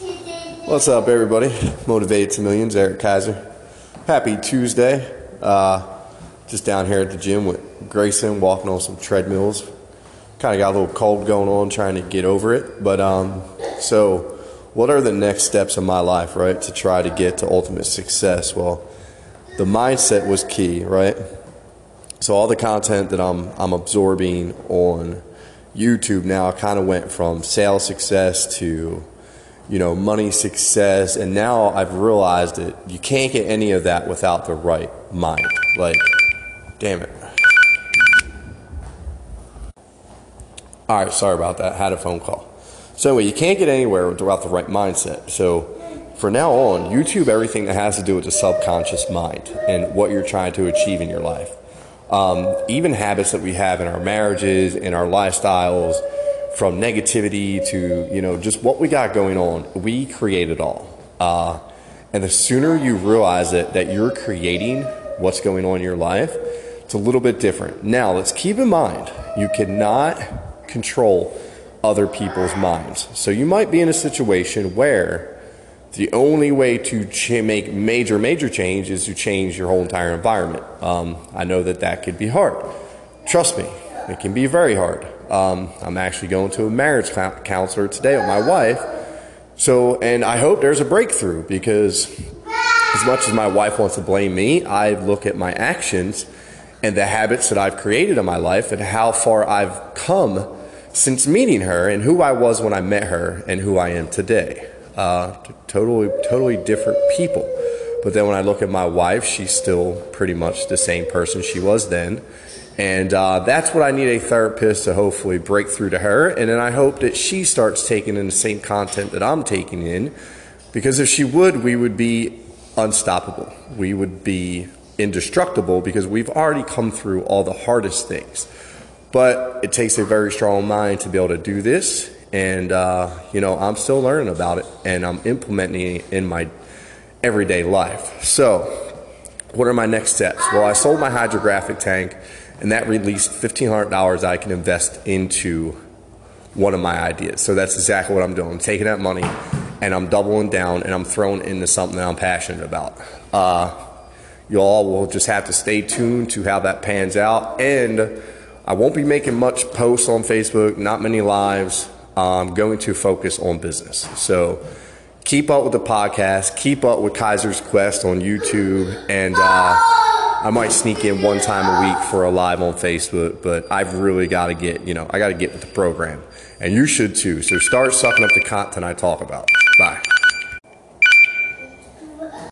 What's up, everybody? Motivated to Millions, Eric Kaiser. Happy Tuesday. Uh, just down here at the gym with Grayson, walking on some treadmills. Kind of got a little cold going on, trying to get over it. But um, so, what are the next steps in my life, right, to try to get to ultimate success? Well, the mindset was key, right? So all the content that I'm I'm absorbing on YouTube now kind of went from sales success to you know, money, success, and now I've realized that you can't get any of that without the right mind. Like, damn it. All right, sorry about that. Had a phone call. So anyway, you can't get anywhere without the right mindset. So for now on, YouTube everything that has to do with the subconscious mind and what you're trying to achieve in your life. Um, even habits that we have in our marriages, in our lifestyles, from negativity to you know just what we got going on we create it all. Uh, and the sooner you realize it that you're creating what's going on in your life it's a little bit different. Now let's keep in mind you cannot control other people's minds. So you might be in a situation where the only way to ch- make major major change is to change your whole entire environment. Um, i know that that could be hard. Trust me it can be very hard um, I'm actually going to a marriage counselor today with my wife. So, and I hope there's a breakthrough because as much as my wife wants to blame me, I look at my actions and the habits that I've created in my life and how far I've come since meeting her and who I was when I met her and who I am today. Uh, totally, totally different people. But then when I look at my wife, she's still pretty much the same person she was then. And uh, that's what I need a therapist to hopefully break through to her. And then I hope that she starts taking in the same content that I'm taking in. Because if she would, we would be unstoppable. We would be indestructible because we've already come through all the hardest things. But it takes a very strong mind to be able to do this. And, uh, you know, I'm still learning about it and I'm implementing it in my everyday life. So, what are my next steps? Well, I sold my hydrographic tank and that released $1,500 I can invest into one of my ideas. So that's exactly what I'm doing. I'm taking that money and I'm doubling down and I'm throwing into something that I'm passionate about. Uh, you all will just have to stay tuned to how that pans out. And I won't be making much posts on Facebook, not many lives. I'm going to focus on business. So keep up with the podcast, keep up with Kaiser's Quest on YouTube, and uh, I might sneak in one time a week for a live on Facebook, but I've really got to get, you know, I got to get with the program. And you should too. So start sucking up the content I talk about. Bye.